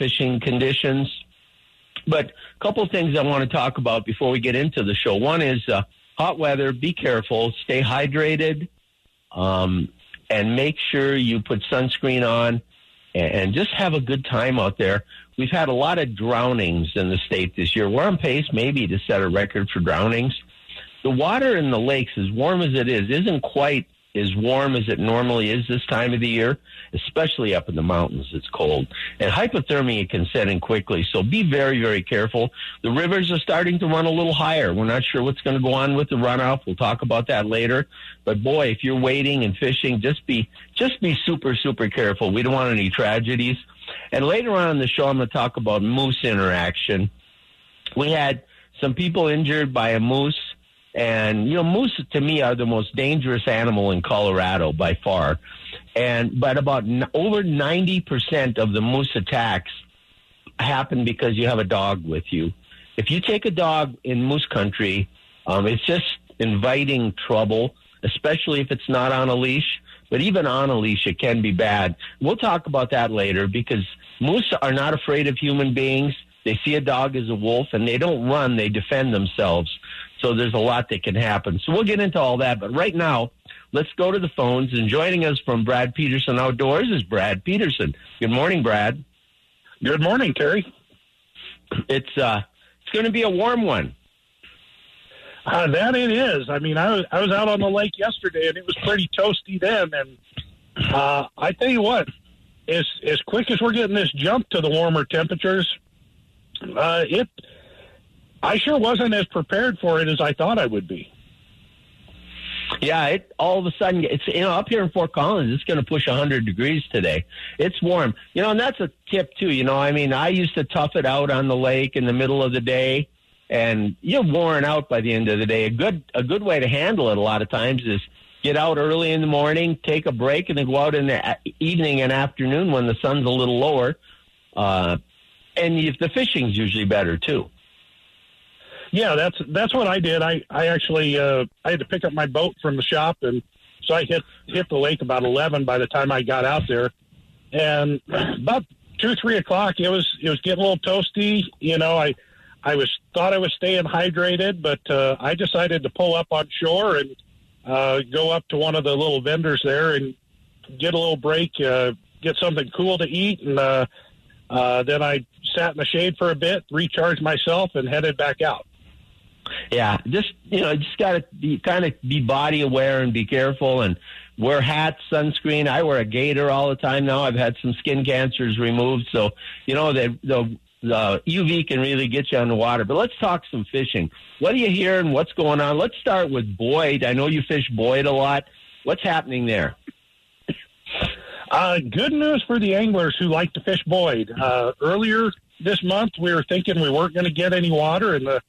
fishing conditions. But a couple things I want to talk about before we get into the show. One is uh, hot weather. Be careful. Stay hydrated, um, and make sure you put sunscreen on, and, and just have a good time out there. We've had a lot of drownings in the state this year. We're on pace maybe to set a record for drownings. The water in the lakes, as warm as it is, isn't quite as warm as it normally is this time of the year, especially up in the mountains. It's cold. And hypothermia can set in quickly. So be very, very careful. The rivers are starting to run a little higher. We're not sure what's going to go on with the runoff. We'll talk about that later. But boy, if you're wading and fishing, just be, just be super, super careful. We don't want any tragedies. And later on in the show, I'm going to talk about moose interaction. We had some people injured by a moose and, you know, moose to me are the most dangerous animal in Colorado by far. And, but about n- over 90% of the moose attacks happen because you have a dog with you. If you take a dog in moose country, um, it's just inviting trouble, especially if it's not on a leash. But even on a leash, it can be bad. We'll talk about that later because moose are not afraid of human beings. They see a dog as a wolf and they don't run, they defend themselves. So there's a lot that can happen. So we'll get into all that. But right now, let's go to the phones. And joining us from Brad Peterson Outdoors is Brad Peterson. Good morning, Brad. Good morning, Terry. It's uh, it's going to be a warm one. Uh, that it is. I mean, I was I was out on the lake yesterday, and it was pretty toasty then. And uh, I tell you what, as as quick as we're getting this jump to the warmer temperatures, uh, it I sure wasn't as prepared for it as I thought I would be. Yeah, it all of a sudden it's you know up here in Fort Collins it's going to push 100 degrees today. It's warm. You know, and that's a tip too, you know. I mean, I used to tough it out on the lake in the middle of the day and you're worn out by the end of the day. A good a good way to handle it a lot of times is get out early in the morning, take a break and then go out in the evening and afternoon when the sun's a little lower. Uh and if the fishing's usually better too. Yeah, that's that's what I did. I I actually uh, I had to pick up my boat from the shop, and so I hit hit the lake about eleven by the time I got out there, and about two three o'clock it was it was getting a little toasty. You know, I I was thought I was staying hydrated, but uh, I decided to pull up on shore and uh, go up to one of the little vendors there and get a little break, uh, get something cool to eat, and uh, uh, then I sat in the shade for a bit, recharged myself, and headed back out. Yeah, just you know, just got to be kind of be body aware and be careful and wear hats, sunscreen. I wear a gator all the time now. I've had some skin cancers removed, so you know the the the UV can really get you on the water. But let's talk some fishing. What are you hearing? What's going on? Let's start with Boyd. I know you fish Boyd a lot. What's happening there? Uh, good news for the anglers who like to fish Boyd. Uh, earlier this month, we were thinking we weren't going to get any water, and the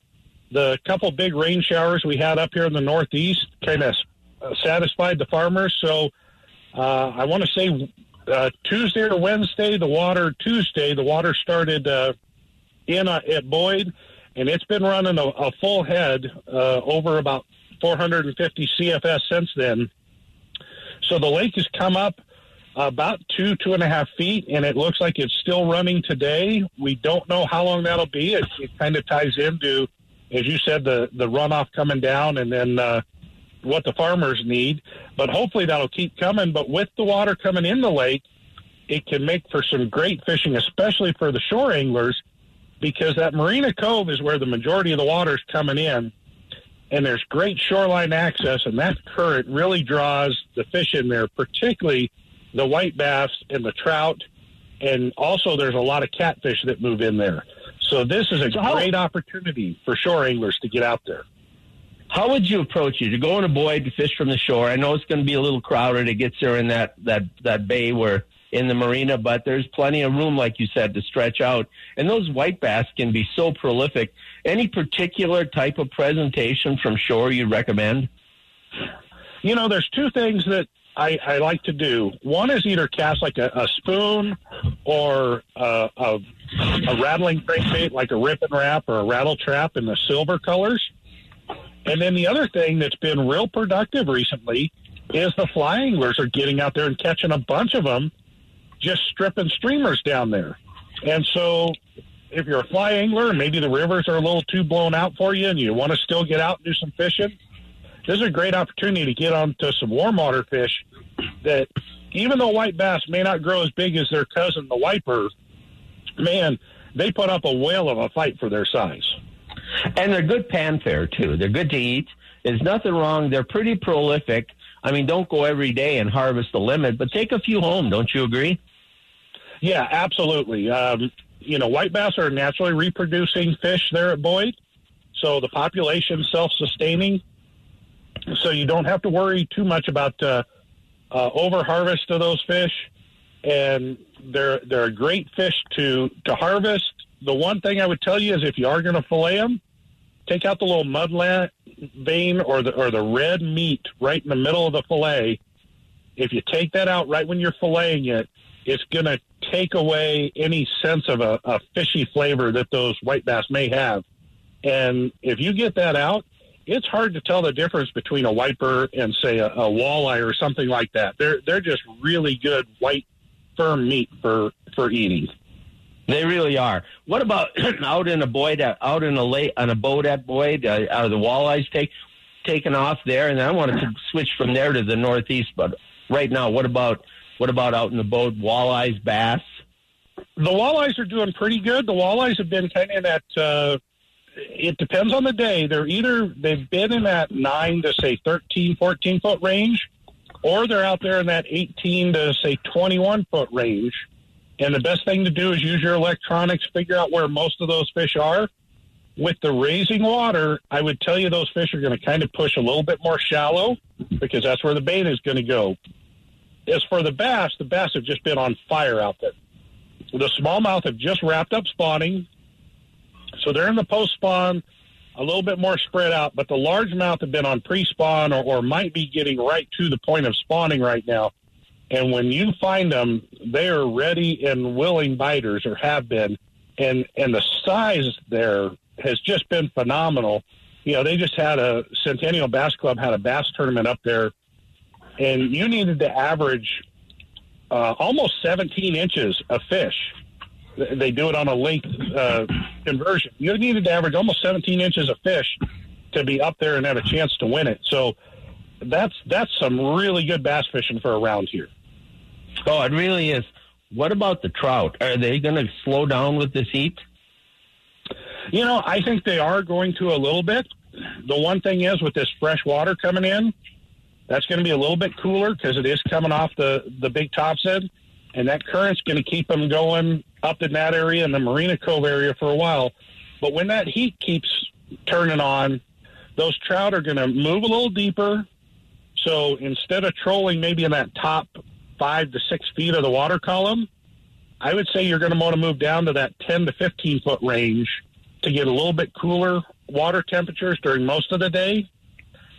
the couple big rain showers we had up here in the Northeast kind of uh, satisfied the farmers. So uh, I want to say uh, Tuesday or Wednesday, the water Tuesday, the water started uh, in uh, at Boyd, and it's been running a, a full head uh, over about 450 CFS since then. So the lake has come up about two, two and a half feet, and it looks like it's still running today. We don't know how long that'll be. It, it kind of ties into as you said, the the runoff coming down, and then uh, what the farmers need. But hopefully that'll keep coming. But with the water coming in the lake, it can make for some great fishing, especially for the shore anglers, because that Marina Cove is where the majority of the water is coming in, and there's great shoreline access, and that current really draws the fish in there, particularly the white bass and the trout, and also there's a lot of catfish that move in there. So this is a so great how, opportunity for shore anglers to get out there. How would you approach it? To go in a Boyd to fish from the shore. I know it's going to be a little crowded. It gets there in that that that bay where in the marina, but there's plenty of room, like you said, to stretch out. And those white bass can be so prolific. Any particular type of presentation from shore you recommend? You know, there's two things that I, I like to do. One is either cast like a, a spoon or uh, a, a, a rattling crankbait, like a Rippin' Rap or a rattle trap in the silver colors. And then the other thing that's been real productive recently is the fly anglers are getting out there and catching a bunch of them, just stripping streamers down there. And so if you're a fly angler, and maybe the rivers are a little too blown out for you and you want to still get out and do some fishing, this is a great opportunity to get onto some warm water fish that even though white bass may not grow as big as their cousin, the wiper, man, they put up a whale of a fight for their size. And they're good pan fare, too. They're good to eat. There's nothing wrong. They're pretty prolific. I mean, don't go every day and harvest the limit, but take a few home. Don't you agree? Yeah, absolutely. Um, you know, white bass are naturally reproducing fish there at Boyd, so the population self-sustaining. So you don't have to worry too much about uh, uh, over harvest of those fish, and they're they're a great fish to to harvest. The one thing I would tell you is if you are going to fillet them, take out the little mud vein or the or the red meat right in the middle of the fillet. If you take that out right when you're filleting it, it's going to take away any sense of a, a fishy flavor that those white bass may have. And if you get that out, it's hard to tell the difference between a wiper and say a, a walleye or something like that. They're they're just really good white firm meat for for eating. They really are. What about out in a Boyd, out in a lake on a boat at Boyd? Uh, are the walleyes take taken off there? And I wanted to switch from there to the northeast, but right now, what about what about out in the boat? Walleyes, bass. The walleyes are doing pretty good. The walleyes have been kind of in that. Uh, it depends on the day. They're either they've been in that nine to say 13, 14 foot range, or they're out there in that 18 to say 21 foot range. And the best thing to do is use your electronics, figure out where most of those fish are. With the raising water, I would tell you those fish are going to kind of push a little bit more shallow because that's where the bait is going to go. As for the bass, the bass have just been on fire out there. The smallmouth have just wrapped up spawning, so they're in the post spawn, a little bit more spread out. But the largemouth have been on pre spawn or, or might be getting right to the point of spawning right now. And when you find them, they are ready and willing biters, or have been. And and the size there has just been phenomenal. You know, they just had a Centennial Bass Club had a bass tournament up there and you needed to average uh, almost 17 inches of fish. They do it on a length uh, conversion. You needed to average almost 17 inches of fish to be up there and have a chance to win it. So that's that's some really good bass fishing for around here. Oh, it really is. What about the trout? Are they going to slow down with this heat? You know, I think they are going to a little bit. The one thing is with this fresh water coming in, that's going to be a little bit cooler because it is coming off the, the Big Thompson, and that current's going to keep them going up in that area and the Marina Cove area for a while. But when that heat keeps turning on, those trout are going to move a little deeper. So instead of trolling maybe in that top five to six feet of the water column, I would say you're going to want to move down to that 10 to 15 foot range to get a little bit cooler water temperatures during most of the day.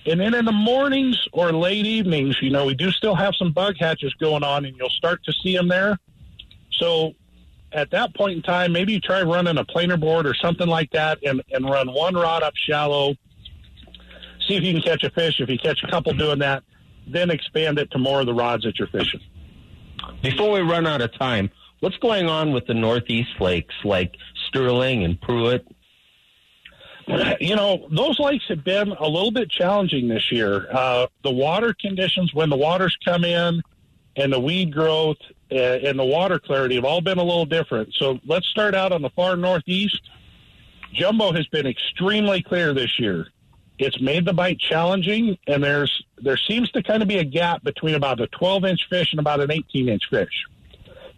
And then in the mornings or late evenings, you know, we do still have some bug hatches going on, and you'll start to see them there. So at that point in time, maybe you try running a planer board or something like that and, and run one rod up shallow. See if you can catch a fish. If you catch a couple doing that, then expand it to more of the rods that you're fishing. Before we run out of time, what's going on with the Northeast lakes like Sterling and Prewitt you know, those lakes have been a little bit challenging this year. Uh, the water conditions, when the waters come in, and the weed growth Uh, and the water clarity have all been a little different. So let's start out on the far northeast. Jumbo has been extremely clear this year. It's made the bite challenging, and there's there seems to kind of be a gap between about a 12 inch fish and about an 18 inch fish.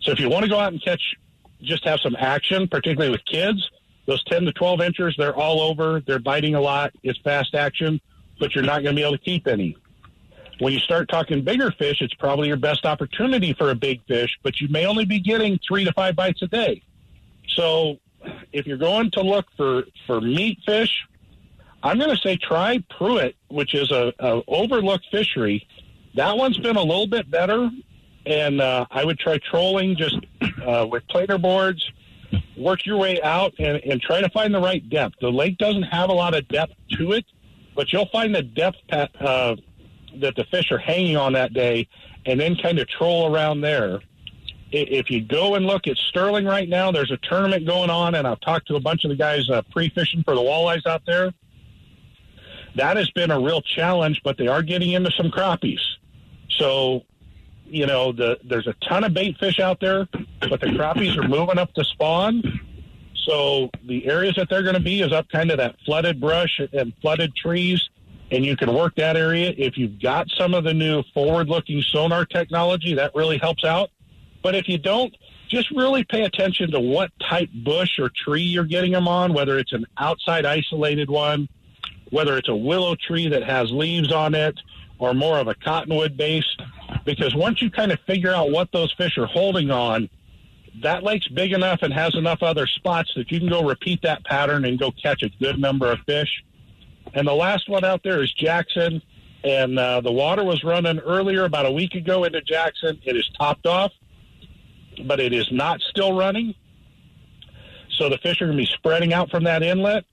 So if you want to go out and catch, just have some action, particularly with kids those 10 to 12 inches, they're all over. They're biting a lot. It's fast action, but you're not going to be able to keep any. When you start talking bigger fish, it's probably your best opportunity for a big fish, but you may only be getting three to five bites a day. So if you're going to look for, for meat fish, I'm going to say try Prewitt, which is a, a overlooked fishery. That one's been a little bit better, and uh, I would try trolling just uh, with planer boards work your way out and, and try to find the right depth. The lake doesn't have a lot of depth to it, but you'll find the depth uh, that the fish are hanging on that day and then kind of troll around there. if you go and look at Sterling right now, there's a tournament going on, and I've talked to a bunch of the guys uh, pre fishing for the walleyes out there. That has been a real challenge, but they are getting into some crappies. So, you know, the, there's a ton of bait fish out there, but the crappies are moving up to spawn. So the areas that they're going to be is up kind of that flooded brush and flooded trees, and you can work that area. If you've got some of the new forward-looking sonar technology, that really helps out. But if you don't, just really pay attention to what type bush or tree you're getting them on, whether it's an outside isolated one, whether it's a willow tree that has leaves on it, or more of a cottonwood base. Because once you kind of figure out what those fish are holding on, that lake's big enough and has enough other spots that you can go repeat that pattern and go catch a good number of fish. And the last one out there is Jackson. And uh, the water was running earlier, about a week ago, into Jackson. It is topped off, but it is not still running. So the fish are going to be spreading out from that inlet.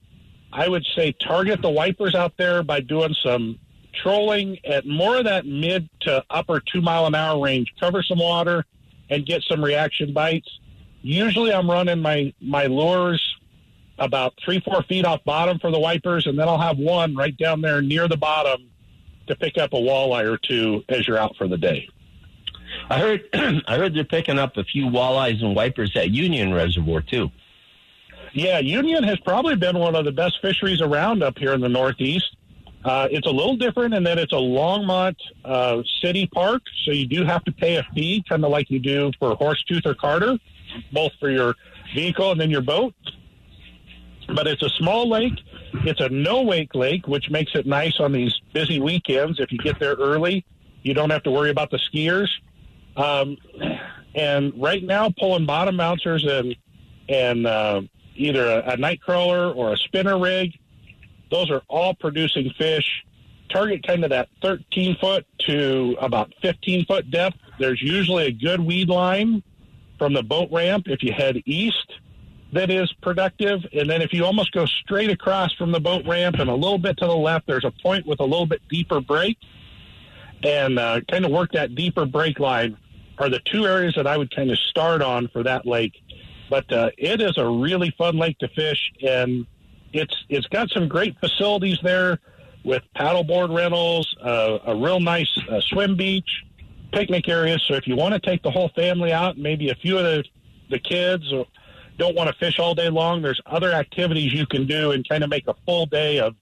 I would say target the wipers out there by doing some trolling at more of that mid to upper two mile an hour range. Cover some water and get some reaction bites. Usually, I'm running my my lures about three four feet off bottom for the wipers, and then I'll have one right down there near the bottom to pick up a walleye or two as you're out for the day. I heard I heard they're picking up a few walleyes and wipers at Union Reservoir too. Yeah, Union has probably been one of the best fisheries around up here in the Northeast. Uh, it's a little different in that it's a Longmont uh, city park, so you do have to pay a fee, kind of like you do for Horsetooth or Carter, both for your vehicle and then your boat. But it's a small lake. It's a no wake lake, which makes it nice on these busy weekends. If you get there early, you don't have to worry about the skiers. Um, and right now, pulling bottom bouncers and and uh, either a, a night crawler or a spinner rig those are all producing fish. Target kind of that 13 foot to about 15 foot depth. There's usually a good weed line from the boat ramp if you head east that is productive. And then if you almost go straight across from the boat ramp and a little bit to the left, there's a point with a little bit deeper break. And uh, kind of work that deeper break line are the two areas that I would kind of start on for that lake. But uh, it is a really fun lake to fish. And it's it's got some great facilities there with paddleboard rentals, uh, a real nice uh, swim beach, picnic areas. So if you want to take the whole family out, maybe a few of the the kids don't want to fish all day long, there's other activities you can do and kind of make a full day of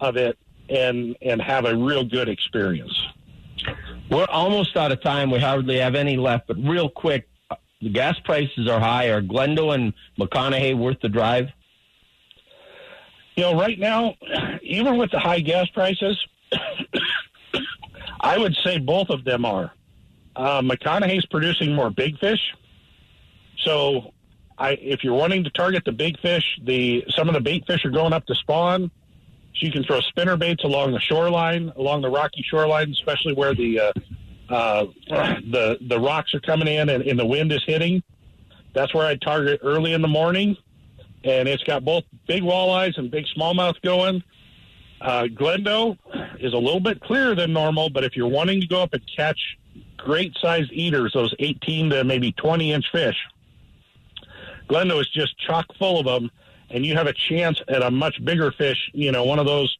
of it and and have a real good experience. We're almost out of time. We hardly have any left, but real quick, the gas prices are high. Are Glendo and McConaughy worth the drive? You know, right now, even with the high gas prices, I would say both of them are. Uh, McConaughy's producing more big fish, so I, if you're wanting to target the big fish, the some of the bait fish are going up to spawn. So you can throw spinner baits along the shoreline, along the rocky shoreline, especially where the uh, uh, the the rocks are coming in and, and the wind is hitting. That's where I target early in the morning and it's got both big walleyes and big smallmouth going. Uh, Glendo is a little bit clearer than normal, but if you're wanting to go up and catch great sized eaters, those 18 to maybe 20 inch fish, Glendo is just chock full of them, and you have a chance at a much bigger fish, you know, one of those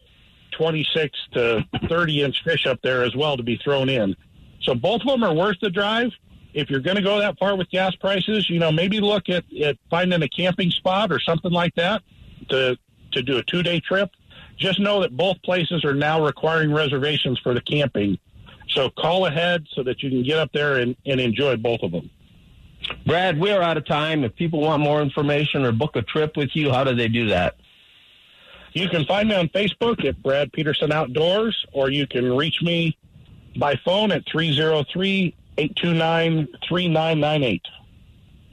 26 to 30 inch fish up there as well to be thrown in. So both of them are worth the drive if you're going to go that far with gas prices, you know, maybe look at, at finding a camping spot or something like that to to do a two day trip. Just know that both places are now requiring reservations for the camping. So call ahead so that you can get up there and, and enjoy both of them. Brad, we're out of time. If people want more information or book a trip with you, how do they do that? You can find me on Facebook at Brad Peterson Outdoors, or you can reach me by phone at 303 829 3998.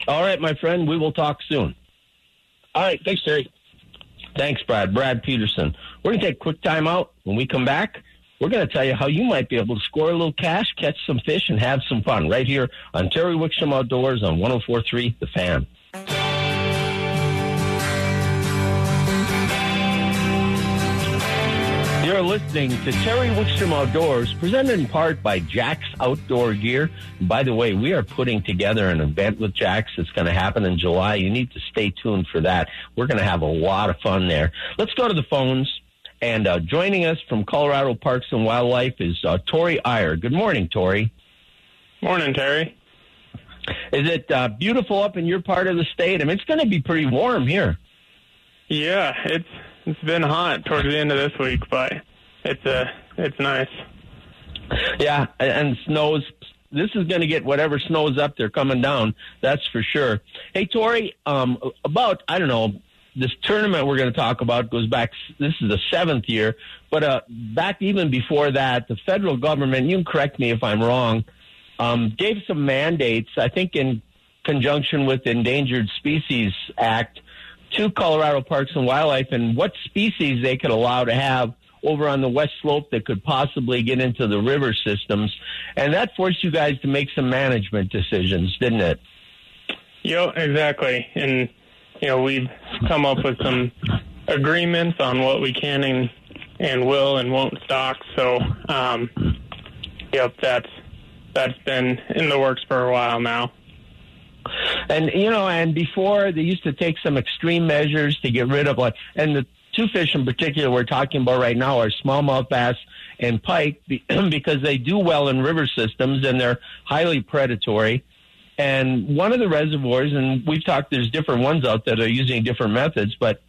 All right, my friend. We will talk soon. All right. Thanks, Terry. Thanks, Brad. Brad Peterson. We're going to take a quick time out. When we come back, we're going to tell you how you might be able to score a little cash, catch some fish, and have some fun right here on Terry Wickstrom Outdoors on 1043 The Fan. You're listening to Terry Wickstrom Outdoors, presented in part by Jack's Outdoor Gear. By the way, we are putting together an event with Jack's that's going to happen in July. You need to stay tuned for that. We're going to have a lot of fun there. Let's go to the phones. And uh, joining us from Colorado Parks and Wildlife is uh, Tori Eyre. Good morning, Tori. Morning, Terry. Is it uh, beautiful up in your part of the state? I mean, it's going to be pretty warm here. Yeah, it's it's been hot towards the end of this week, but it's uh it's nice. Yeah, and snows. This is going to get whatever snows up there coming down. That's for sure. Hey, Tori, um, about I don't know this tournament we're going to talk about goes back. This is the seventh year, but uh, back even before that, the federal government. You can correct me if I'm wrong. Um, gave some mandates. I think in conjunction with the Endangered Species Act to Colorado Parks and Wildlife and what species they could allow to have over on the west slope that could possibly get into the river systems. And that forced you guys to make some management decisions, didn't it? Yeah, exactly. And, you know, we've come up with some agreements on what we can and, and will and won't stock. So, um, yep, that's, that's been in the works for a while now. And you know, and before they used to take some extreme measures to get rid of like, and the two fish in particular we're talking about right now are smallmouth bass and pike because they do well in river systems and they're highly predatory. And one of the reservoirs, and we've talked, there's different ones out that are using different methods, but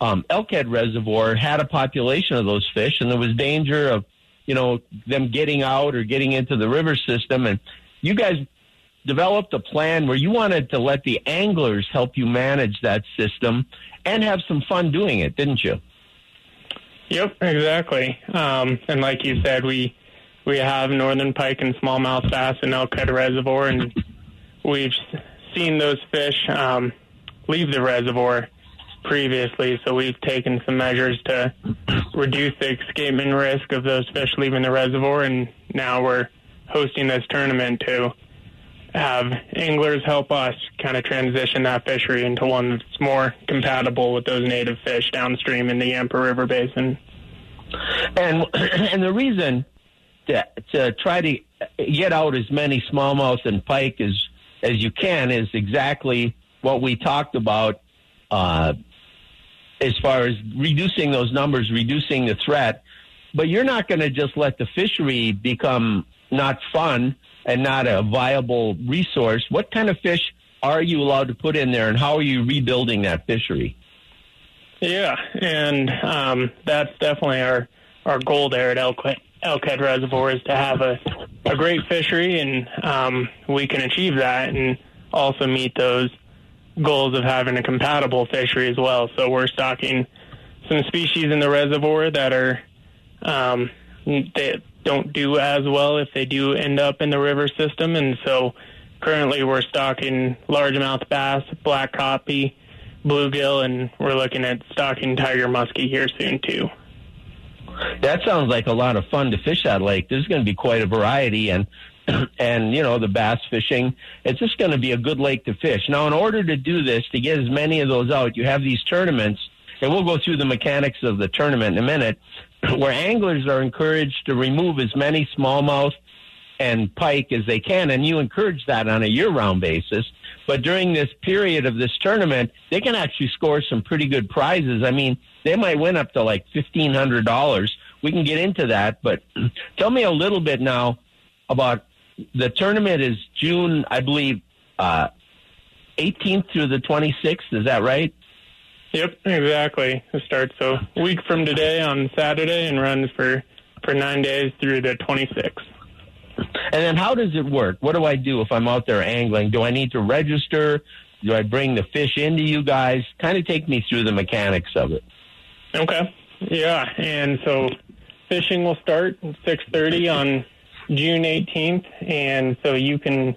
um, Elkhead Reservoir had a population of those fish, and there was danger of, you know, them getting out or getting into the river system. And you guys developed a plan where you wanted to let the anglers help you manage that system and have some fun doing it, didn't you? Yep, exactly. Um, and like you said, we we have northern pike and smallmouth bass in Elkhead Reservoir, and we've seen those fish um, leave the reservoir previously. So we've taken some measures to reduce the escapement risk of those fish leaving the reservoir, and now we're hosting this tournament to have anglers help us kind of transition that fishery into one that's more compatible with those native fish downstream in the Yampa River Basin. And and the reason to to try to get out as many smallmouth and pike as as you can is exactly what we talked about uh, as far as reducing those numbers, reducing the threat. But you're not going to just let the fishery become not fun and not a viable resource, what kind of fish are you allowed to put in there, and how are you rebuilding that fishery? Yeah, and um, that's definitely our our goal there at Elkhead, Elkhead Reservoir is to have a a great fishery, and um, we can achieve that, and also meet those goals of having a compatible fishery as well. So we're stocking some species in the reservoir that are um, they, don't do as well if they do end up in the river system. And so currently we're stocking largemouth bass, black crappie, bluegill, and we're looking at stocking tiger muskie here soon too. That sounds like a lot of fun to fish that lake. There's going to be quite a variety and and you know the bass fishing. It's just going to be a good lake to fish. Now, in order to do this, to get as many of those out, you have these tournaments, and we'll go through the mechanics of the tournament in a minute. where anglers are encouraged to remove as many smallmouth and pike as they can, and you encourage that on a year-round basis. But during this period of this tournament, they can actually score some pretty good prizes. I mean, they might win up to like fifteen hundred dollars. We can get into that, but tell me a little bit now about the tournament. Is June, I believe, uh, 18th through the 26th. Is that right? Yep, exactly. It starts a week from today on Saturday and runs for for nine days through the 26th. And then how does it work? What do I do if I'm out there angling? Do I need to register? Do I bring the fish into you guys? Kind of take me through the mechanics of it. Okay. Yeah, and so fishing will start at 6:30 on June 18th, and so you can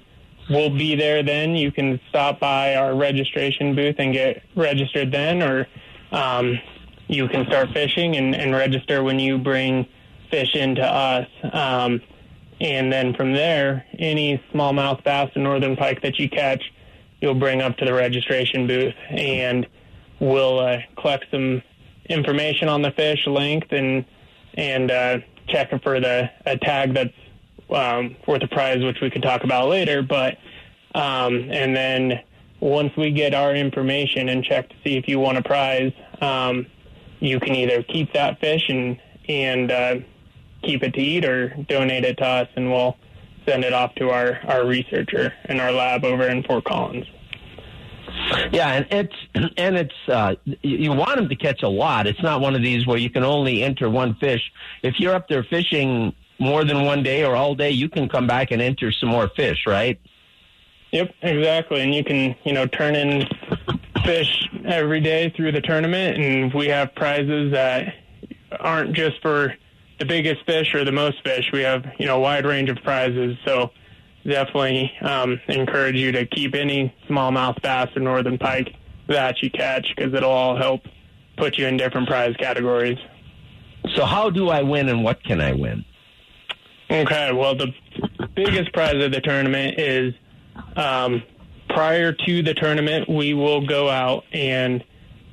we'll be there then. You can stop by our registration booth and get registered then, or um, you can start fishing and, and, register when you bring fish into us. Um, and then from there, any smallmouth bass and northern pike that you catch, you'll bring up to the registration booth, and we'll uh, collect some information on the fish, length, and and uh, checking for the a tag that's um, worth a prize, which we can talk about later. But um, and then once we get our information and check to see if you want a prize, um, you can either keep that fish and and uh, keep it to eat, or donate it to us, and we'll send it off to our our researcher in our lab over in Fort Collins. Yeah, and it's and it's uh, you want them to catch a lot. It's not one of these where you can only enter one fish. If you're up there fishing more than one day or all day, you can come back and enter some more fish, right? Yep, exactly. And you can you know turn in fish every day through the tournament, and we have prizes that aren't just for the biggest fish or the most fish. We have you know a wide range of prizes. So definitely um, encourage you to keep any smallmouth bass or northern pike that you catch because it'll all help put you in different prize categories. So how do I win and what can I win? Okay, well the biggest prize of the tournament is um, prior to the tournament we will go out and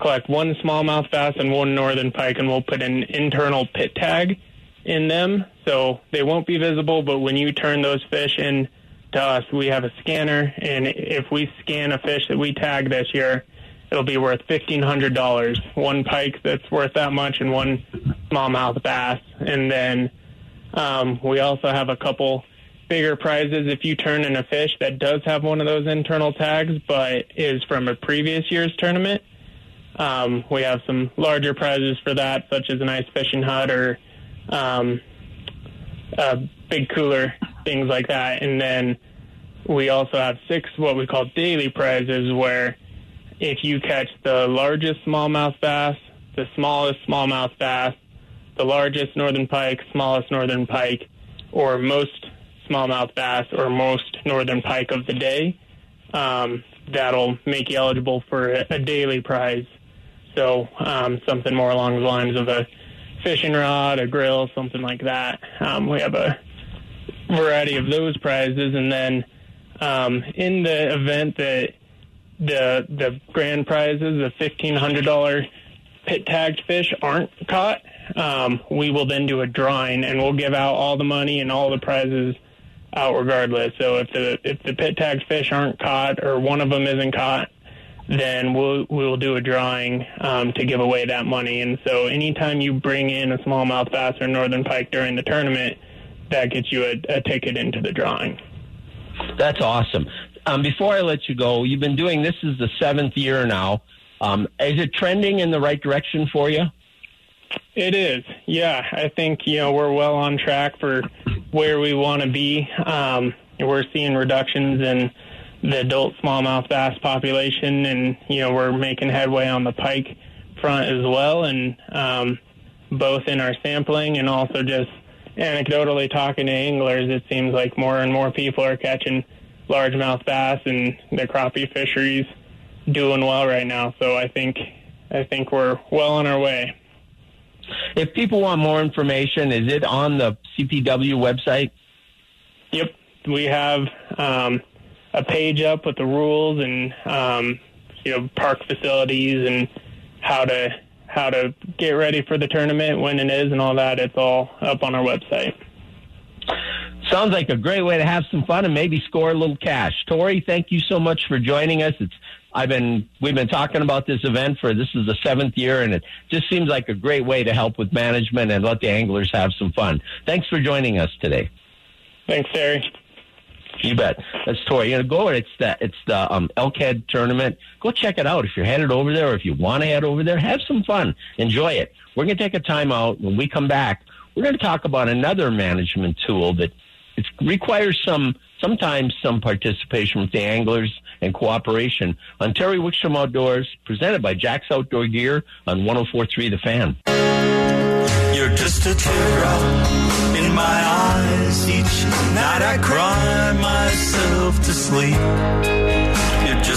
collect one smallmouth bass and one northern pike and we'll put an internal pit tag in them so they won't be visible but when you turn those fish in to us, we have a scanner, and if we scan a fish that we tag this year, it'll be worth fifteen hundred dollars. One pike that's worth that much, and one smallmouth bass. And then um, we also have a couple bigger prizes if you turn in a fish that does have one of those internal tags, but is from a previous year's tournament. Um, we have some larger prizes for that, such as a nice fishing hut or um, a big cooler things like that. And then we also have six what we call daily prizes, where if you catch the largest smallmouth bass, the smallest smallmouth bass, the largest northern pike, smallest northern pike, or most smallmouth bass or most northern pike of the day, um, that'll make you eligible for a, a daily prize. So um, something more along the lines of a fishing rod, a grill, something like that. Um, we have a variety of those prizes, and then um, in the event that the the grand prizes, the fifteen hundred dollar pit tagged fish aren't caught, um, we will then do a drawing, and we'll give out all the money and all the prizes out regardless. So if the if the pit tagged fish aren't caught or one of them isn't caught, then we'll we'll do a drawing um, to give away that money. And so anytime you bring in a smallmouth bass or northern pike during the tournament, that gets you a, a ticket into the drawing. That's awesome. Um, before I let you go, you've been doing this is the seventh year now. Um, is it trending in the right direction for you? It is. Yeah, I think you know we're well on track for where we want to be. Um, we're seeing reductions in the adult smallmouth bass population, and you know we're making headway on the pike front as well, and um, both in our sampling and also just anecdotally talking to anglers, it seems like more and more people are catching largemouth bass, and the crappie fisheries doing well right now. So I think I think we're well on our way. If people want more information, is it on the CPW website? Yep, we have um, a page up with the rules and um, you know park facilities and how to how to get ready for the tournament, when it is, and all that. It's all up on our website. Sounds like a great way to have some fun and maybe score a little cash. Tori, thank you so much for joining us. It's I've been we've been talking about this event for this is the seventh year, and it just seems like a great way to help with management and let the anglers have some fun. Thanks for joining us today. Thanks, Terry. You bet. That's Tori. You know, go. It's the it's the um, Elkhead tournament. Go check it out if you're headed over there, or if you want to head over there. Have some fun. Enjoy it. We're going to take a time out. When we come back, we're going to talk about another management tool that it requires some sometimes some participation with the anglers and cooperation on Terry Wickstrom Outdoors, presented by Jack's Outdoor Gear on 104.3 The Fan. You're just a teardrop in my eyes. Each night I cry myself to sleep.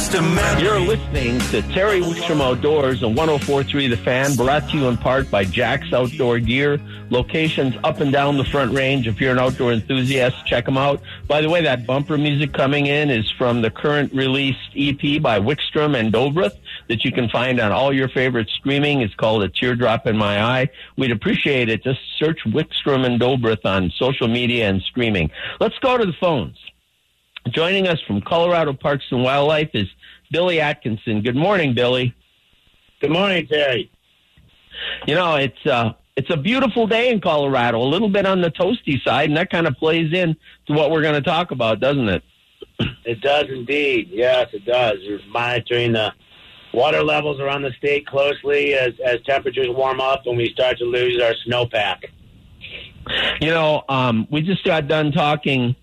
You're listening to Terry Wickstrom Outdoors on 1043 The Fan, brought to you in part by Jack's Outdoor Gear. Locations up and down the front range. If you're an outdoor enthusiast, check them out. By the way, that bumper music coming in is from the current released EP by Wickstrom and Dobruth. that you can find on all your favorite streaming. It's called A Teardrop in My Eye. We'd appreciate it. Just search Wickstrom and Dobrith on social media and streaming. Let's go to the phones. Joining us from Colorado Parks and Wildlife is Billy Atkinson. Good morning, Billy. Good morning, Terry. You know, it's uh, it's a beautiful day in Colorado. A little bit on the toasty side, and that kind of plays in to what we're going to talk about, doesn't it? It does indeed. Yes, it does. We're monitoring the water levels around the state closely as as temperatures warm up and we start to lose our snowpack. You know, um, we just got done talking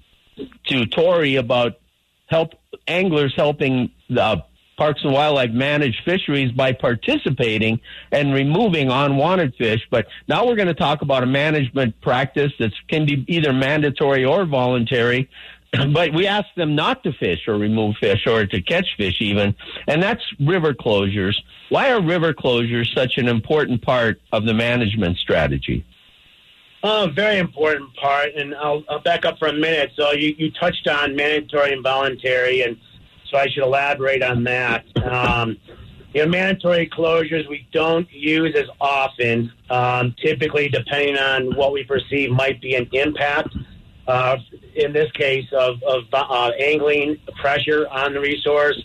to Tori about help anglers helping the Parks and Wildlife manage fisheries by participating and removing unwanted fish. But now we're going to talk about a management practice that can be either mandatory or voluntary. But we ask them not to fish or remove fish or to catch fish even, and that's river closures. Why are river closures such an important part of the management strategy? Oh, very important part, and I'll, I'll back up for a minute. So you, you touched on mandatory and voluntary, and so I should elaborate on that. Um, you know, mandatory closures we don't use as often, um, typically depending on what we perceive might be an impact. Uh, in this case, of, of uh, angling pressure on the resource.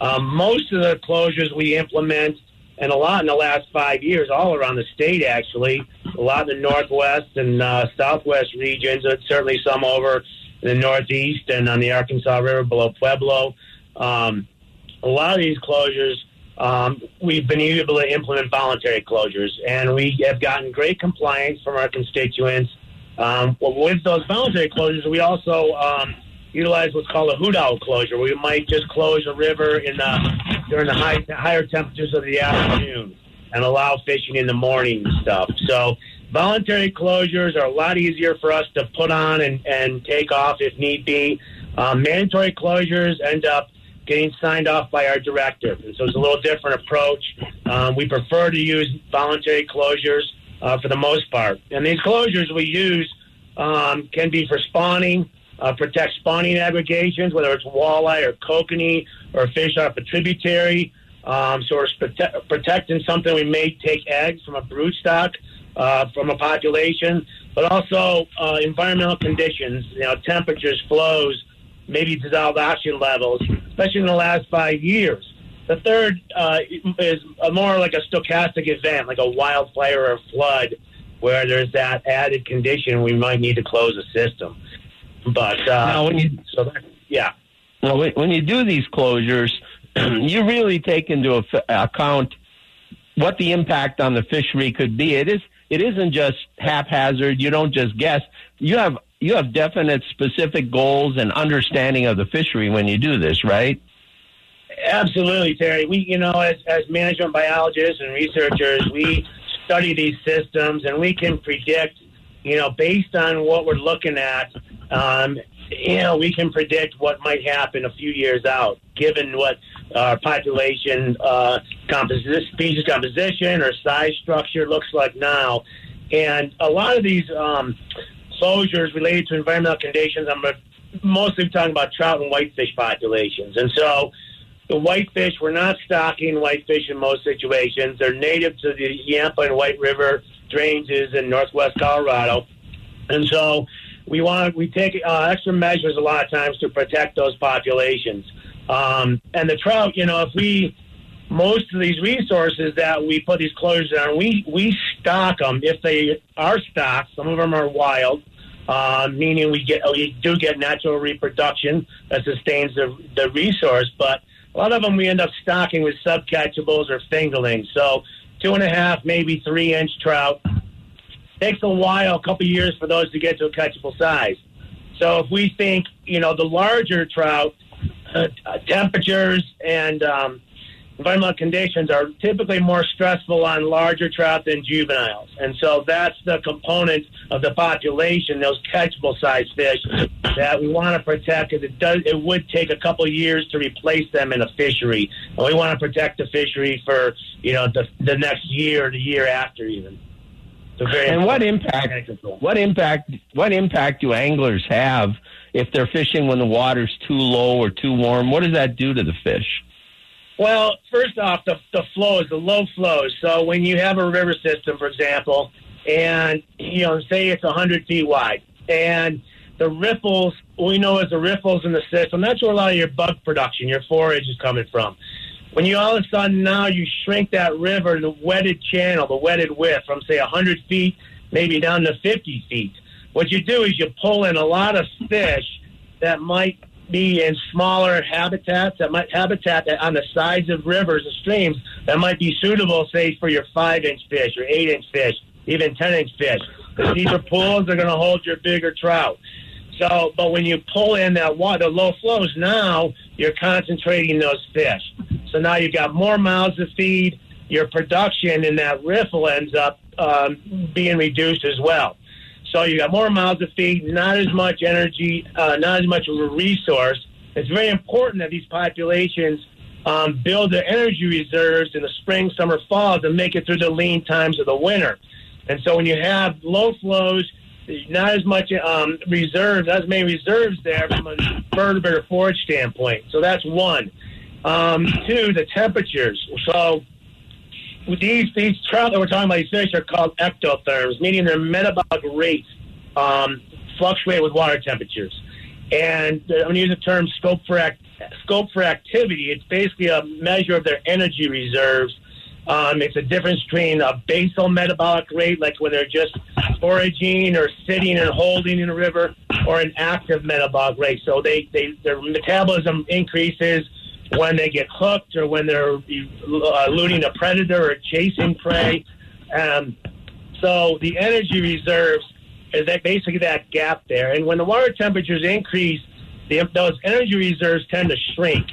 Um, most of the closures we implement, and a lot in the last five years, all around the state actually, a lot in the northwest and uh, southwest regions, but certainly some over in the northeast and on the Arkansas River below Pueblo. Um, a lot of these closures, um, we've been able to implement voluntary closures, and we have gotten great compliance from our constituents. Um, well, with those voluntary closures, we also um, utilize what's called a owl closure. We might just close a river in the, during the high, higher temperatures of the afternoon and allow fishing in the morning and stuff. So voluntary closures are a lot easier for us to put on and, and take off if need be. Um, mandatory closures end up getting signed off by our director. And so it's a little different approach. Um, we prefer to use voluntary closures uh, for the most part. And these closures we use um, can be for spawning, uh, protect spawning aggregations, whether it's walleye or kokanee or fish off a tributary. Um, so we're prote- protecting something we may take eggs from a brood stock uh, from a population, but also uh, environmental conditions, you know, temperatures, flows, maybe dissolved oxygen levels, especially in the last five years. The third uh, is more like a stochastic event, like a wildfire or flood, where there's that added condition we might need to close a system. But uh, now, when you, so that, yeah. Now, when you do these closures, you really take into account what the impact on the fishery could be. It is it isn't just haphazard. You don't just guess. You have you have definite specific goals and understanding of the fishery when you do this, right? Absolutely, Terry. We, you know, as, as management biologists and researchers, we study these systems and we can predict, you know, based on what we're looking at, um, you know, we can predict what might happen a few years out, given what our population uh, composition, species composition or size structure looks like now. And a lot of these um, closures related to environmental conditions, I'm mostly talking about trout and whitefish populations. And so the whitefish, we're not stocking whitefish in most situations. They're native to the Yampa and White River drainages in northwest Colorado. And so we want we take uh, extra measures a lot of times to protect those populations. Um, and the trout, you know, if we most of these resources that we put these closures on, we we stock them if they are stocked. Some of them are wild, uh, meaning we get we do get natural reproduction that sustains the the resource, but a lot of them we end up stocking with subcatchables or fingerlings. So two and a half, maybe three inch trout. Takes a while, a couple years for those to get to a catchable size. So if we think, you know, the larger trout, uh, temperatures and um, environmental conditions are typically more stressful on larger trout than juveniles. And so that's the component of the population, those catchable size fish that we want to protect because it does it would take a couple years to replace them in a fishery. And we want to protect the fishery for, you know, the the next year, the year after even. And what impact what impact what impact do anglers have if they're fishing when the water's too low or too warm? What does that do to the fish? Well, first off, the, the flows, the low flows. So when you have a river system, for example, and, you know, say it's 100 feet wide, and the riffles, we know as the riffles in the system, that's where a lot of your bug production, your forage is coming from. When you all of a sudden now you shrink that river, the wetted channel, the wetted width from, say, 100 feet, maybe down to 50 feet, what you do is you pull in a lot of fish that might be in smaller habitats that might habitat on the sides of rivers and streams that might be suitable, say, for your five inch fish or eight inch fish, even ten inch fish. The deeper pools are going to hold your bigger trout. So, but when you pull in that water, the low flows, now you're concentrating those fish. So now you've got more mouths to feed. Your production in that riffle ends up um, being reduced as well. So you got more mouths to feed, not as much energy, uh, not as much of a resource. It's very important that these populations um, build their energy reserves in the spring, summer, fall to make it through the lean times of the winter. And so when you have low flows, not as much um, reserves, as many reserves there from a vertebrate or forage standpoint. So that's one. Um, two, the temperatures. So these these trout that we're talking about, these fish are called ectotherms, meaning their metabolic rates um, fluctuate with water temperatures. And uh, I'm going to use the term scope for act, scope for activity. It's basically a measure of their energy reserves. Um, it's a difference between a basal metabolic rate, like when they're just foraging or sitting and holding in a river, or an active metabolic rate. So they, they their metabolism increases when they get hooked or when they're uh, eluding a predator or chasing prey. Um, so the energy reserves is that basically that gap there. And when the water temperatures increase, the, those energy reserves tend to shrink.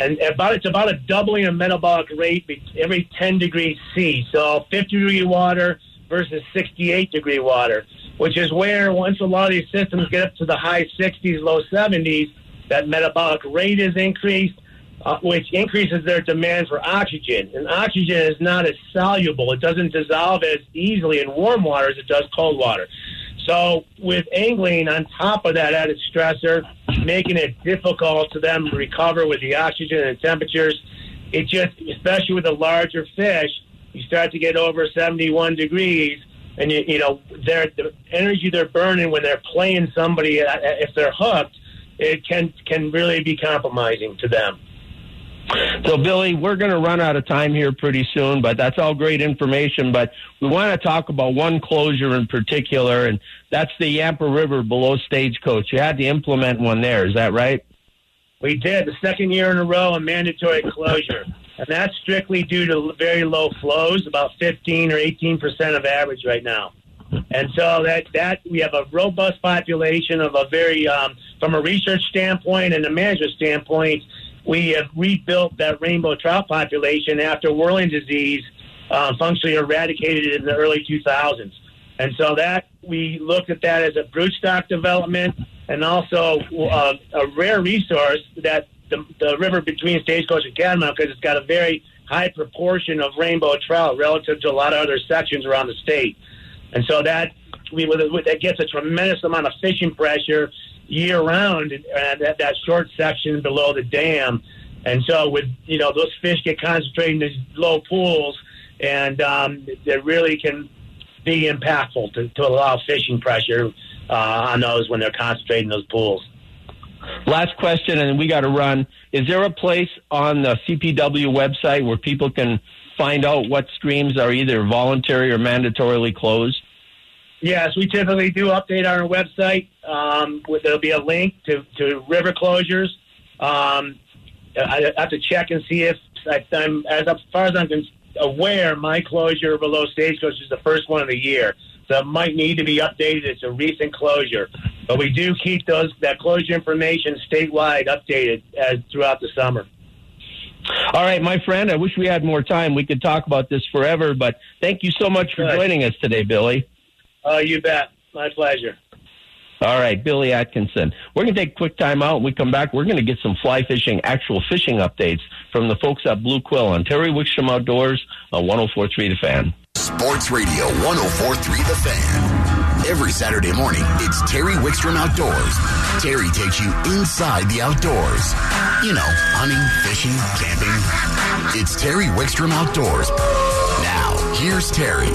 And about it's about a doubling of metabolic rate every 10 degrees C. So 50 degree water versus 68 degree water, which is where once a lot of these systems get up to the high 60s, low 70s, that metabolic rate is increased uh, which increases their demand for oxygen. And oxygen is not as soluble; it doesn't dissolve as easily in warm water as it does cold water. So, with angling on top of that added stressor, making it difficult to them to recover with the oxygen and temperatures, it just, especially with the larger fish, you start to get over 71 degrees, and you, you know, their the energy they're burning when they're playing somebody, if they're hooked, it can can really be compromising to them. So, Billy, we're going to run out of time here pretty soon, but that's all great information. But we want to talk about one closure in particular, and that's the Yampa River below Stagecoach. You had to implement one there, is that right? We did. The second year in a row, a mandatory closure. And that's strictly due to very low flows, about 15 or 18% of average right now. And so that, that we have a robust population of a very, um, from a research standpoint and a management standpoint, we have rebuilt that rainbow trout population after whirling disease uh, functionally eradicated in the early 2000s. And so that we looked at that as a broodstock development and also uh, a rare resource that the, the river between Stagecoach and Catamount, because it's got a very high proportion of rainbow trout relative to a lot of other sections around the state. And so that we that gets a tremendous amount of fishing pressure year round at that, that short section below the dam. And so, with you know, those fish get concentrated in these low pools, and um, it really can be impactful to, to allow fishing pressure uh, on those when they're concentrated in those pools. Last question, and we got to run. Is there a place on the CPW website where people can find out what streams are either voluntary or mandatorily closed? Yes, we typically do update on our website. Um, there'll be a link to, to river closures. Um, I have to check and see if I'm, as far as I'm aware, my closure below Stagecoach is the first one of the year. So it might need to be updated. It's a recent closure, but we do keep those that closure information statewide updated as throughout the summer. All right, my friend. I wish we had more time. We could talk about this forever, but thank you so much for Good. joining us today, Billy. Oh, you bet. My pleasure. All right, Billy Atkinson. We're going to take a quick time out. When we come back, we're going to get some fly fishing, actual fishing updates from the folks at Blue Quill on Terry Wickstrom Outdoors on 1043 The Fan. Sports Radio 1043 The Fan. Every Saturday morning, it's Terry Wickstrom Outdoors. Terry takes you inside the outdoors. You know, hunting, fishing, camping. It's Terry Wickstrom Outdoors. Now, here's Terry.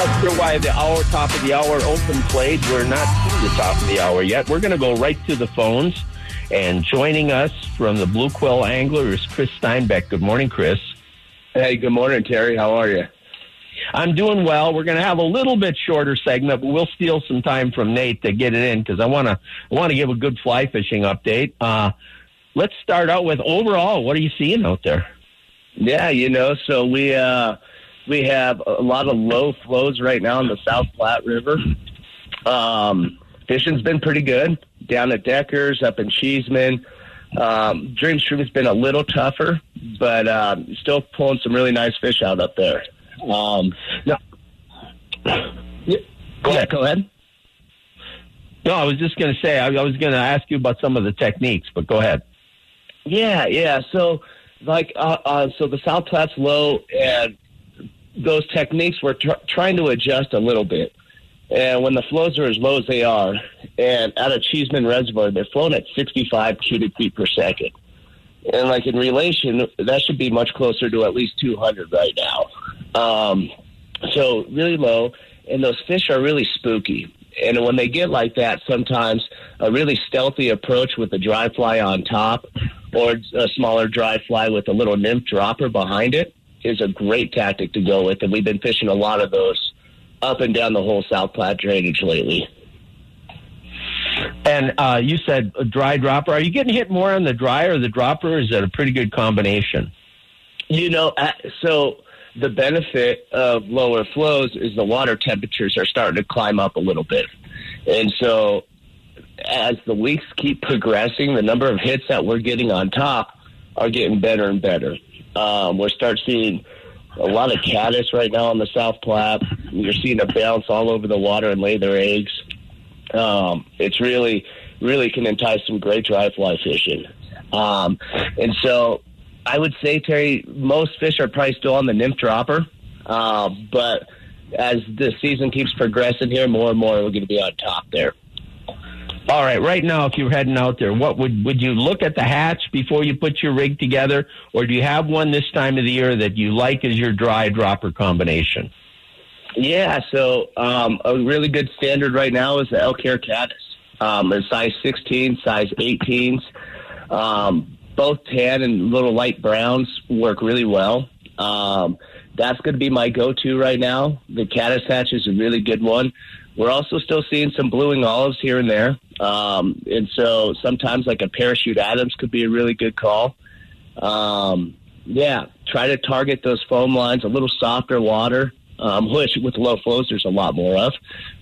Not sure why the hour, top of the hour open played. We're not to the top of the hour yet. We're going to go right to the phones. And joining us from the Blue Quill Angler is Chris Steinbeck. Good morning, Chris. Hey, good morning, Terry. How are you? I'm doing well. We're going to have a little bit shorter segment, but we'll steal some time from Nate to get it in because I want to I want to give a good fly fishing update. Uh, let's start out with overall. What are you seeing out there? Yeah, you know, so we uh, we have a lot of low flows right now in the South Platte River. Um, fishing's been pretty good down at Deckers, up in Cheeseman. Um, Dream Stream's been a little tougher, but uh, still pulling some really nice fish out up there. Um, no, go ahead. Go ahead. No, I was just going to say I, I was going to ask you about some of the techniques, but go ahead. Yeah, yeah. So, like, uh, uh, so the South Platte's low, and those techniques we're tr- trying to adjust a little bit. And when the flows are as low as they are, and out of Cheeseman Reservoir, they're flowing at 65 cubic feet per second. And like in relation, that should be much closer to at least 200 right now. Um, so really low, and those fish are really spooky. And when they get like that, sometimes a really stealthy approach with a dry fly on top or a smaller dry fly with a little nymph dropper behind it is a great tactic to go with. And we've been fishing a lot of those up and down the whole South Platte drainage lately. And uh, you said a dry dropper. Are you getting hit more on the dry or the dropper? Is that a pretty good combination? You know, uh, so the benefit of lower flows is the water temperatures are starting to climb up a little bit. And so as the weeks keep progressing, the number of hits that we're getting on top are getting better and better. Um, we're start seeing a lot of caddis right now on the South Platte. You're seeing them bounce all over the water and lay their eggs. Um, it's really, really can entice some great dry fly fishing. Um, and so I would say, Terry, most fish are probably still on the nymph dropper. Uh, but as the season keeps progressing here, more and more we're going to be on top there. All right, right now, if you're heading out there, what would would you look at the hatch before you put your rig together, or do you have one this time of the year that you like as your dry dropper combination? Yeah, so um, a really good standard right now is the Elk Hair Caddis. Um, a size 16, size 18s. Um, both tan and little light browns work really well. Um, that's going to be my go-to right now. The Caddis Hatch is a really good one. We're also still seeing some blue-wing olives here and there. Um, and so sometimes like a parachute Adams could be a really good call. Um, yeah, try to target those foam lines, a little softer water, um, which with low flows there's a lot more of.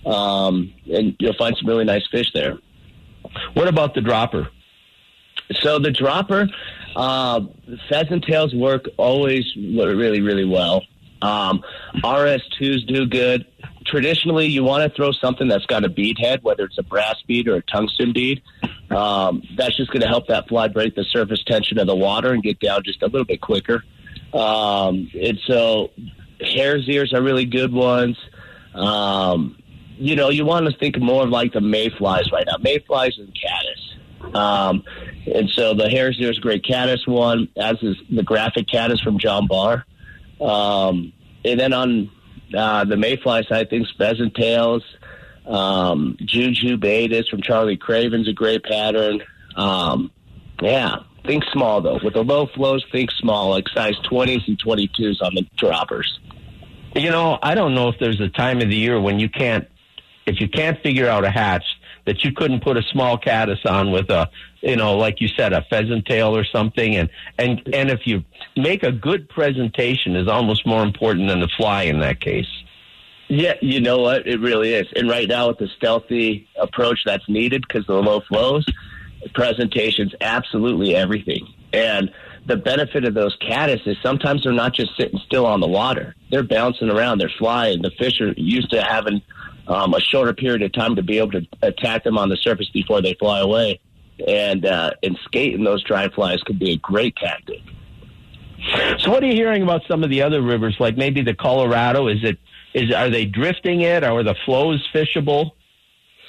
Um, and you'll find some really nice fish there. What about the dropper? So the dropper, uh, pheasant tails work always really, really well. Um, RS2s do good. Traditionally, you want to throw something that's got a bead head, whether it's a brass bead or a tungsten bead. Um, that's just going to help that fly break the surface tension of the water and get down just a little bit quicker. Um, and so, hare's ears are really good ones. Um, you know, you want to think more of like the mayflies right now, mayflies and caddis. Um, and so the hare's ears great caddis one, as is the graphic caddis from John Barr. Um, and then on uh, the mayfly side, things pheasant tails, um, Juju Baetis from Charlie Craven's a great pattern. Um, yeah, think small though. With the low flows, think small, like size 20s and 22s on the droppers. You know, I don't know if there's a time of the year when you can't, if you can't figure out a hatch, that you couldn't put a small caddis on with a, you know, like you said, a pheasant tail or something. And, and, and if you make a good presentation is almost more important than the fly in that case. Yeah, you know what? It really is. And right now, with the stealthy approach that's needed because of the low flows, presentation's absolutely everything. And the benefit of those caddis is sometimes they're not just sitting still on the water; they're bouncing around, they're flying. The fish are used to having um, a shorter period of time to be able to attack them on the surface before they fly away. And uh, and skating those dry flies could be a great tactic. So, what are you hearing about some of the other rivers, like maybe the Colorado? Is it is are they drifting it? Are the flows fishable?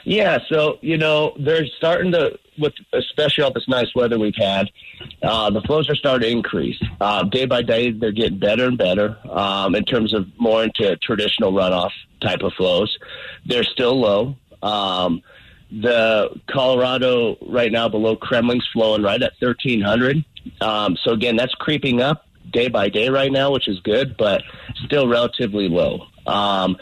Yeah, so you know they're starting to, with especially all this nice weather we've had, uh, the flows are starting to increase uh, day by day. They're getting better and better um, in terms of more into traditional runoff type of flows. They're still low. Um, the Colorado right now below Kremmling's flowing right at thirteen hundred. Um, so again, that's creeping up day by day right now, which is good, but still relatively low. Um,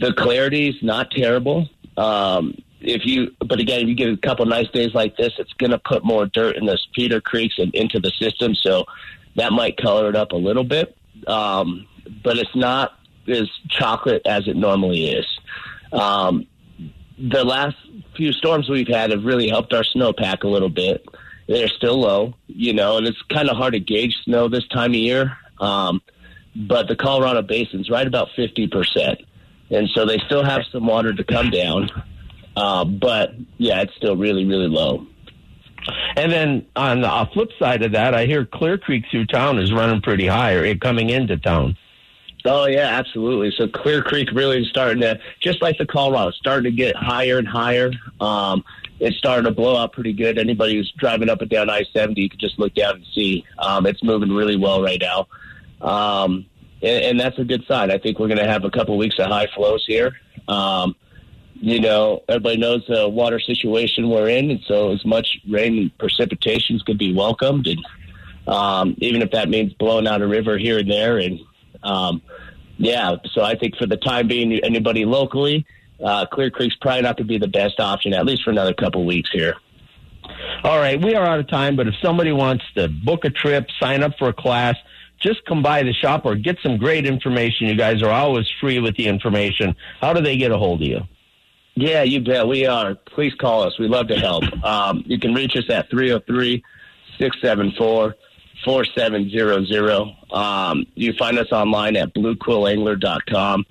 the clarity's not terrible. Um, if you, but again, if you get a couple nice days like this, it's going to put more dirt in the feeder creeks and into the system, so that might color it up a little bit. Um, but it's not as chocolate as it normally is. Um, the last few storms we've had have really helped our snowpack a little bit. They're still low, you know, and it's kind of hard to gauge snow this time of year. Um, but the Colorado Basin's right about 50%. And so they still have some water to come down. Uh, but yeah, it's still really, really low. And then on the flip side of that, I hear Clear Creek through town is running pretty high, or coming into town. Oh yeah, absolutely. So Clear Creek really is starting to, just like the Colorado, starting to get higher and higher. Um, it's starting to blow out pretty good. Anybody who's driving up and down I seventy, you can just look down and see um, it's moving really well right now, um, and, and that's a good sign. I think we're going to have a couple weeks of high flows here. Um, you know, everybody knows the water situation we're in, and so as much rain and precipitation could be welcomed, and um, even if that means blowing out a river here and there, and um, yeah, so I think for the time being, anybody locally, uh, Clear Creek's probably not going to be the best option, at least for another couple weeks here. All right, we are out of time, but if somebody wants to book a trip, sign up for a class, just come by the shop or get some great information. You guys are always free with the information. How do they get a hold of you? Yeah, you bet. We are. Please call us. We love to help. Um, you can reach us at 303 674 4700. Um, you find us online at bluequillangler.com.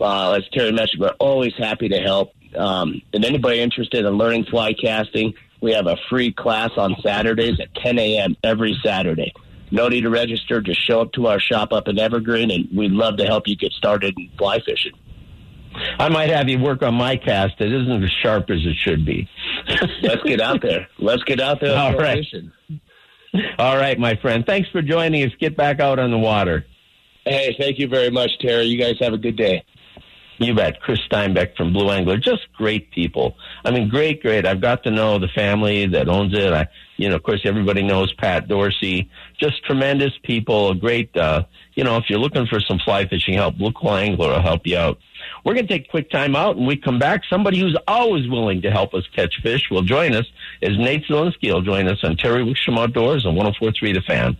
Uh, as Terry mentioned, we're always happy to help. Um, and anybody interested in learning fly casting, we have a free class on Saturdays at 10 a.m. every Saturday. No need to register. Just show up to our shop up in Evergreen, and we'd love to help you get started in fly fishing. I might have you work on my cast. It isn't as sharp as it should be. Let's get out there. Let's get out there. All right. Fishing. All right, my friend. Thanks for joining us. Get back out on the water. Hey, thank you very much, Terry. You guys have a good day. You bet. Chris Steinbeck from Blue Angler. Just great people. I mean, great, great. I've got to know the family that owns it. I, you know, of course, everybody knows Pat Dorsey. Just tremendous people. A Great, uh, you know, if you're looking for some fly fishing help, Blue Angler will help you out. We're going to take a quick time out and we come back. Somebody who's always willing to help us catch fish will join us is Nate Zielinski will join us on Terry Wickstrom Outdoors on 1043 The Fan.